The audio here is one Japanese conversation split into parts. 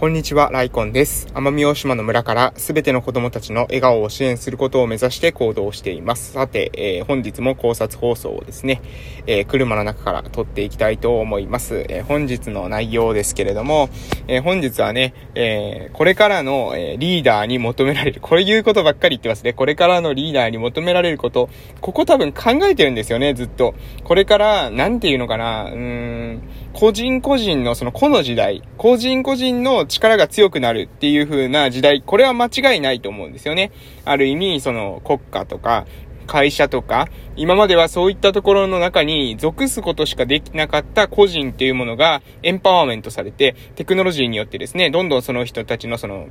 こんにちは、ライコンです。奄美大島の村からすべての子供たちの笑顔を支援することを目指して行動しています。さて、えー、本日も考察放送をですね、えー、車の中から撮っていきたいと思います。えー、本日の内容ですけれども、え本日はね、えこれからの、リーダーに求められる、これ言うことばっかり言ってますね。これからのリーダーに求められること、ここ多分考えてるんですよね、ずっと。これから、なんていうのかな、うーん、個人個人のその個の時代、個人個人の力が強くなるっていう風な時代、これは間違いないと思うんですよね。ある意味、その国家とか、会社とか、今まではそういったところの中に属すことしかできなかった個人っていうものがエンパワーメントされて、テクノロジーによってですね、どんどんその人たちのその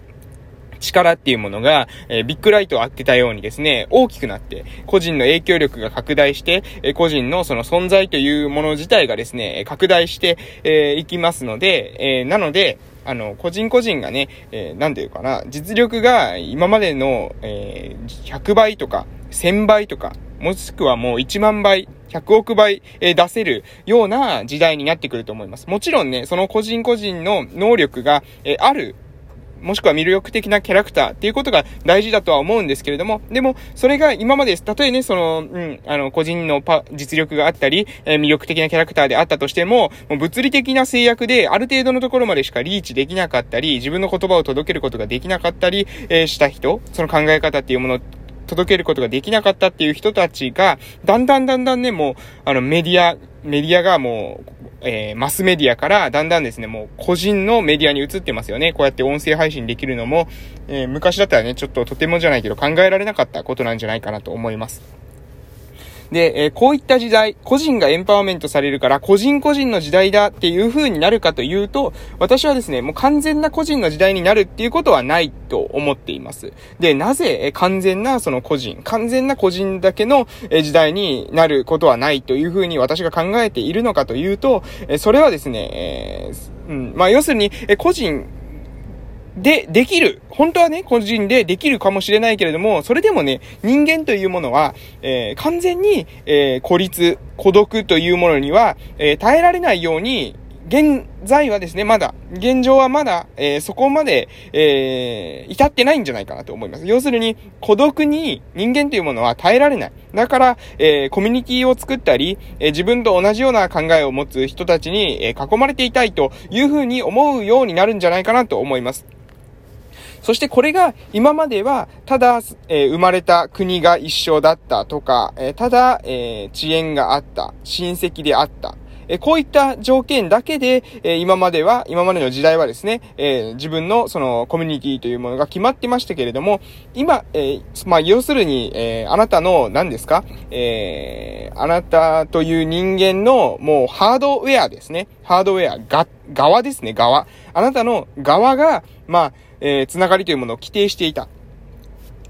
力っていうものが、え、ビッグライトを当てたようにですね、大きくなって、個人の影響力が拡大して、え、個人のその存在というもの自体がですね、拡大して、えー、いきますので、え、なので、あの、個人個人がね、えー、なんていうかな、実力が今までの、えー、100倍とか、1000倍とか、もしくはもう1万倍、100億倍、えー、出せるような時代になってくると思います。もちろんね、その個人個人の能力が、えー、あるもしくは魅力的なキャラクターっていうことが大事だとは思うんですけれども、でも、それが今まで、たとえね、その、うん、あの、個人のパ、実力があったり、えー、魅力的なキャラクターであったとしても、もう物理的な制約で、ある程度のところまでしかリーチできなかったり、自分の言葉を届けることができなかったり、えー、した人、その考え方っていうもの届けることができなかったっていう人たちが、だんだんだんだんね、もう、あの、メディア、メディアがもう、えー、マスメディアからだんだんですね、もう個人のメディアに移ってますよね。こうやって音声配信できるのも、えー、昔だったらね、ちょっととてもじゃないけど考えられなかったことなんじゃないかなと思います。で、えー、こういった時代、個人がエンパワーメントされるから、個人個人の時代だっていう風になるかというと、私はですね、もう完全な個人の時代になるっていうことはないと思っています。で、なぜ、え完全なその個人、完全な個人だけの、え時代になることはないという風に私が考えているのかというと、えそれはですね、えー、うん、まあ、要するに、え個人で、できる。本当はね、個人でできるかもしれないけれども、それでもね、人間というものは、えー、完全に、えー、孤立、孤独というものには、えー、耐えられないように、現在はですね、まだ、現状はまだ、えー、そこまで、えー、至ってないんじゃないかなと思います。要するに、孤独に人間というものは耐えられない。だから、えー、コミュニティを作ったり、え自分と同じような考えを持つ人たちに、え囲まれていたいというふうに思うようになるんじゃないかなと思います。そしてこれが今まではただ、えー、生まれた国が一緒だったとか、えー、ただ、えー、遅延があった、親戚であった。えこういった条件だけで、え今までは、今までの時代はですね、え自分のそのコミュニティというものが決まってましたけれども、今、えまあ、要するに、えあなたの何ですか、えあなたという人間のもうハードウェアですね。ハードウェア、が、側ですね、側。あなたの側が、まあ、えー、つながりというものを規定していた。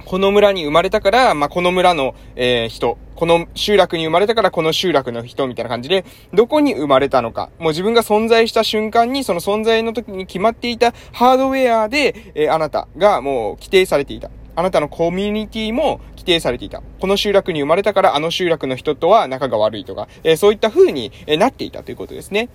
この村に生まれたから、まあ、この村の、えー、人、この集落に生まれたからこの集落の人みたいな感じで、どこに生まれたのか、もう自分が存在した瞬間に、その存在の時に決まっていたハードウェアで、えー、あなたがもう規定されていた。あなたのコミュニティも規定されていた。この集落に生まれたからあの集落の人とは仲が悪いとか、えー、そういった風になっていたということですね。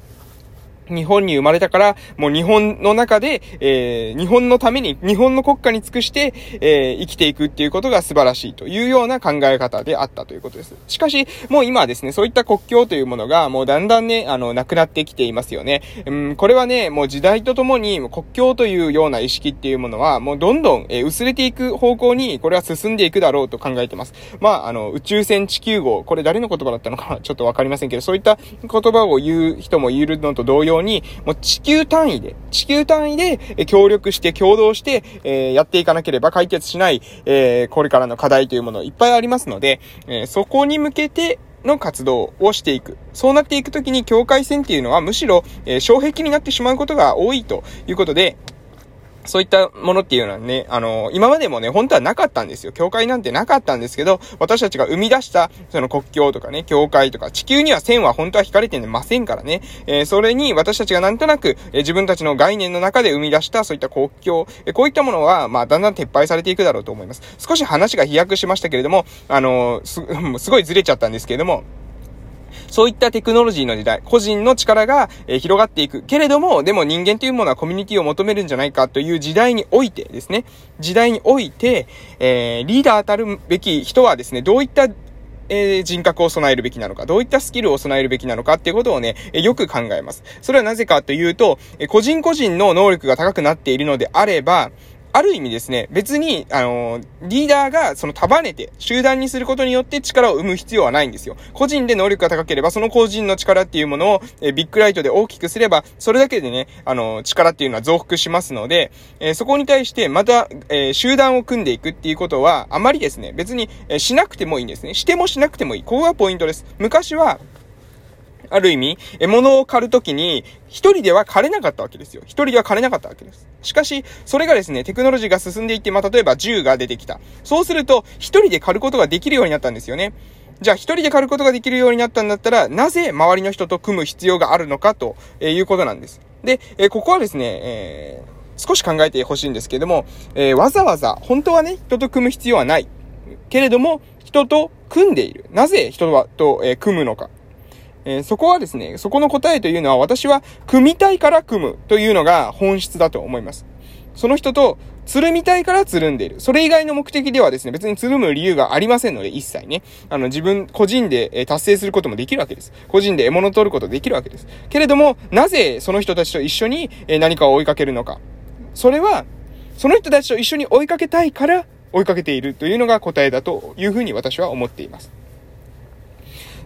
日本に生まれたから、もう日本の中で、えー、日本のために、日本の国家に尽くして、えー、生きていくっていうことが素晴らしいというような考え方であったということです。しかし、もう今はですね、そういった国境というものが、もうだんだんね、あの、なくなってきていますよね。うん、これはね、もう時代とともに、国境というような意識っていうものは、もうどんどん、えー、薄れていく方向に、これは進んでいくだろうと考えてます。まあ、あの、宇宙船地球号、これ誰の言葉だったのかちょっとわかりませんけど、そういった言葉を言う人もいるのと同様に、もう地球単位で、地球単位で協力して共同して、えー、やっていかなければ解決しない、えー、これからの課題というものいっぱいありますので、えー、そこに向けて、の活動をしていく。そうなっていくときに境界線っていうのはむしろ、えー、障壁になってしまうことが多いということで、そういったものっていうのはね、あの、今までもね、本当はなかったんですよ。境界なんてなかったんですけど、私たちが生み出した、その国境とかね、境界とか、地球には線は本当は引かれてませんからね。えー、それに私たちがなんとなく、えー、自分たちの概念の中で生み出したそういった国境、えー、こういったものは、まあ、だんだん撤廃されていくだろうと思います。少し話が飛躍しましたけれども、あのす、すごいずれちゃったんですけれども、そういったテクノロジーの時代、個人の力が、えー、広がっていく。けれども、でも人間というものはコミュニティを求めるんじゃないかという時代においてですね、時代において、えー、リーダーたるべき人はですね、どういったえー、人格を備えるべきなのか、どういったスキルを備えるべきなのかっていうことをね、えよく考えます。それはなぜかというと、え個人個人の能力が高くなっているのであれば、ある意味ですね、別に、あのー、リーダーがその束ねて、集団にすることによって力を生む必要はないんですよ。個人で能力が高ければ、その個人の力っていうものを、えー、ビッグライトで大きくすれば、それだけでね、あのー、力っていうのは増幅しますので、えそこに対してまた、え集団を組んでいくっていうことは、あまりですね、別に、えしなくてもいいんですね。してもしなくてもいい。ここがポイントです。昔は、ある意味、獲物を狩るときに、一人では狩れなかったわけですよ。一人では狩れなかったわけです。しかし、それがですね、テクノロジーが進んでいって、まあ、例えば銃が出てきた。そうすると、一人で狩ることができるようになったんですよね。じゃあ、一人で狩ることができるようになったんだったら、なぜ周りの人と組む必要があるのかということなんです。で、えここはですね、えー、少し考えてほしいんですけども、えー、わざわざ、本当はね、人と組む必要はない。けれども、人と組んでいる。なぜ人はと、え、組むのか。えー、そこはですね、そこの答えというのは私は組みたいから組むというのが本質だと思います。その人とつるみたいからつるんでいる。それ以外の目的ではですね、別につるむ理由がありませんので、一切ね。あの、自分、個人で達成することもできるわけです。個人で獲物を取ることできるわけです。けれども、なぜその人たちと一緒に何かを追いかけるのか。それは、その人たちと一緒に追いかけたいから追いかけているというのが答えだというふうに私は思っています。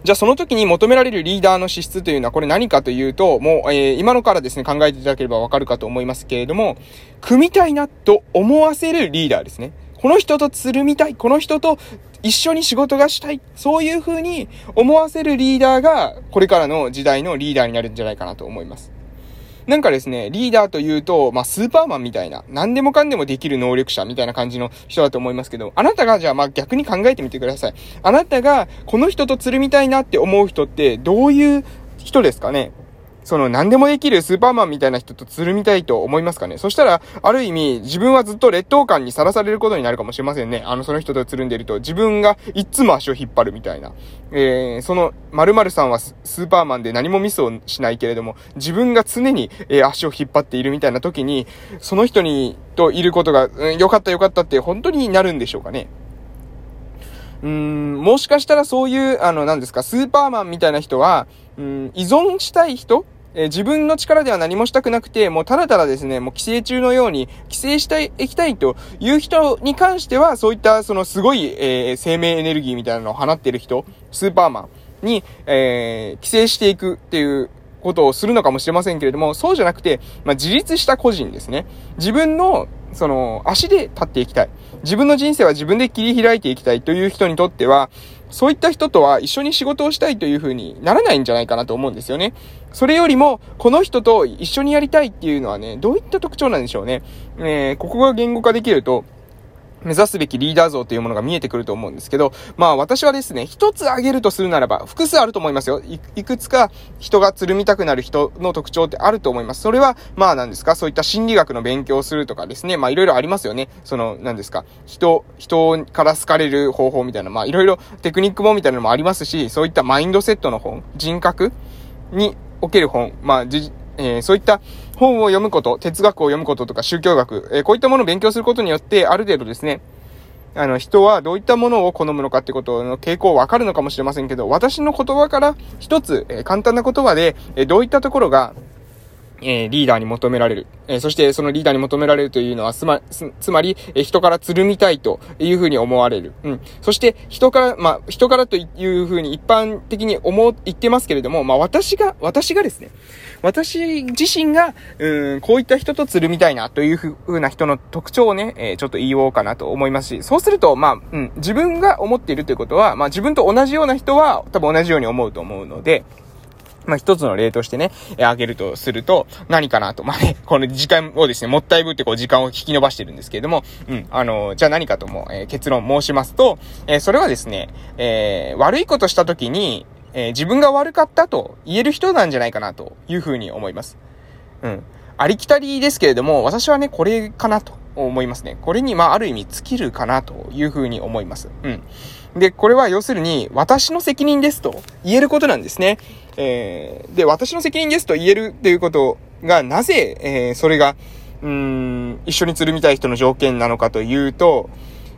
じゃあその時に求められるリーダーの資質というのはこれ何かというと、もう、えー、今のからですね、考えていただければわかるかと思いますけれども、組みたいなと思わせるリーダーですね。この人とつるみたい。この人と一緒に仕事がしたい。そういう風に思わせるリーダーが、これからの時代のリーダーになるんじゃないかなと思います。なんかですね、リーダーというと、まあ、スーパーマンみたいな、何でもかんでもできる能力者みたいな感じの人だと思いますけど、あなたがじゃあまあ逆に考えてみてください。あなたがこの人とつるみたいなって思う人ってどういう人ですかね？その何でもできるスーパーマンみたいな人とつるみたいと思いますかね？そしたら、ある意味、自分はずっと劣等感にさらされることになるかもしれませんね。あの、その人とつるんでいると、自分がいつも足を引っ張るみたいな。えー、その、〇〇さんはスーパーマンで何もミスをしないけれども、自分が常に、えー、足を引っ張っているみたいな時に、その人に、といることが、うん、よかったよかったって本当になるんでしょうかね？うーん、もしかしたらそういう、あの、何ですか、スーパーマンみたいな人は、うん、依存したい人えー、自分の力では何もしたくなくて、もうただただですね、もう寄生虫のように寄生していきたいという人に関しては、そういったそのすごい、えー、生命エネルギーみたいなのを放っている人、スーパーマンに、えー、寄生していくっていうことをするのかもしれませんけれども、そうじゃなくて、まあ、自立した個人ですね。自分の、その、足で立っていきたい。自分の人生は自分で切り開いていきたいという人にとっては、そういった人とは一緒に仕事をしたいというふうにならないんじゃないかなと思うんですよね。それよりも、この人と一緒にやりたいっていうのはね、どういった特徴なんでしょうね。えー、ここが言語化できると、目指すべきリーダー像というものが見えてくると思うんですけど、まあ私はですね、一つ挙げるとするならば、複数あると思いますよ。いくつか人がつるみたくなる人の特徴ってあると思います。それは、まあ何ですか、そういった心理学の勉強をするとかですね、まあいろいろありますよね。その、何ですか、人、人から好かれる方法みたいな、まあいろいろテクニック本みたいなのもありますし、そういったマインドセットの本、人格における本、まあ、えー、そういった本を読むこと、哲学を読むこととか宗教学、えー、こういったものを勉強することによって、ある程度ですね、あの、人はどういったものを好むのかってことの傾向わかるのかもしれませんけど、私の言葉から一つ、えー、簡単な言葉で、えどういったところが、えー、リーダーに求められる。え、そしてそのリーダーに求められるというのは、つま、つ、まり、え、人からつるみたいというふうに思われる。うん。そして、人から、まあ、人からというふうに一般的に思、言ってますけれども、まあ、私が、私がですね、私自身が、うん、こういった人とつるみたいなというふうな人の特徴をね、えー、ちょっと言おうかなと思いますし、そうすると、まあ、うん、自分が思っているということは、まあ、自分と同じような人は、多分同じように思うと思うので、まあ、一つの例としてね、えー、あげるとすると、何かなと。まあね、この時間をですね、もったいぶってこう時間を引き伸ばしてるんですけれども、うん、あの、じゃあ何かとも、えー、結論申しますと、えー、それはですね、えー、悪いことした時に、えー、自分が悪かったと言える人なんじゃないかなというふうに思います。うん。ありきたりですけれども、私はね、これかなと思いますね。これに、まあ、ある意味尽きるかなというふうに思います。うん。で、これは要するに、私の責任ですと言えることなんですね。えー、で、私の責任ですと言えるっていうことが、なぜ、えー、それが、うーん、一緒につるみたい人の条件なのかというと、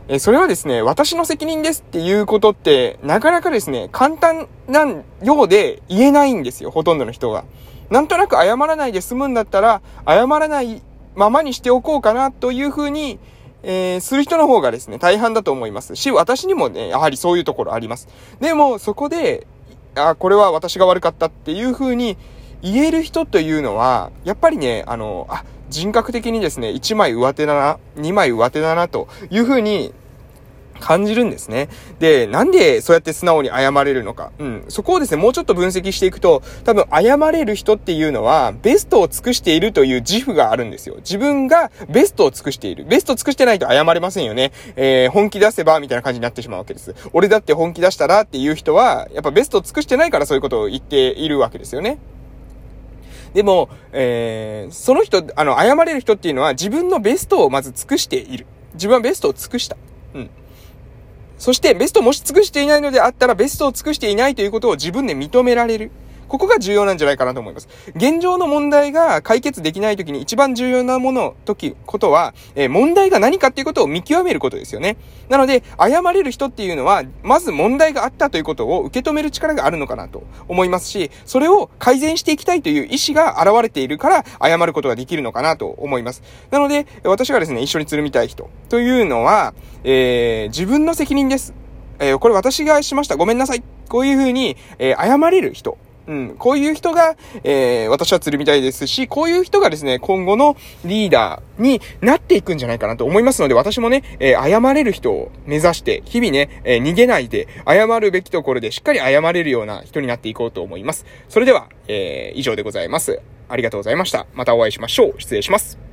えそれはですね、私の責任ですっていうことって、なかなかですね、簡単なようで言えないんですよ、ほとんどの人が。なんとなく謝らないで済むんだったら、謝らないままにしておこうかなというふうに、えー、する人の方がですね、大半だと思いますし、私にもね、やはりそういうところあります。でも、そこで、あ、これは私が悪かったっていうふうに言える人というのは、やっぱりね、あの、あ、人格的にですね、1枚上手だな、2枚上手だな、というふうに感じるんですね。で、なんでそうやって素直に謝れるのか。うん。そこをですね、もうちょっと分析していくと、多分謝れる人っていうのは、ベストを尽くしているという自負があるんですよ。自分がベストを尽くしている。ベストを尽くしてないと謝れませんよね。えー、本気出せば、みたいな感じになってしまうわけです。俺だって本気出したらっていう人は、やっぱベストを尽くしてないからそういうことを言っているわけですよね。でも、えー、その人、あの、謝れる人っていうのは自分のベストをまず尽くしている。自分はベストを尽くした。うん。そして、ベストをもし尽くしていないのであったら、ベストを尽くしていないということを自分で認められる。ここが重要なんじゃないかなと思います。現状の問題が解決できないときに一番重要なもの、時、ことは、えー、問題が何かっていうことを見極めることですよね。なので、謝れる人っていうのは、まず問題があったということを受け止める力があるのかなと思いますし、それを改善していきたいという意思が現れているから、謝ることができるのかなと思います。なので、私がですね、一緒につるみたい人というのは、えー、自分の責任です。えー、これ私がしました。ごめんなさい。こういうふうに、えー、謝れる人。うん。こういう人が、えー、私は釣るみたいですし、こういう人がですね、今後のリーダーになっていくんじゃないかなと思いますので、私もね、えー、謝れる人を目指して、日々ね、えー、逃げないで、謝るべきところでしっかり謝れるような人になっていこうと思います。それでは、えー、以上でございます。ありがとうございました。またお会いしましょう。失礼します。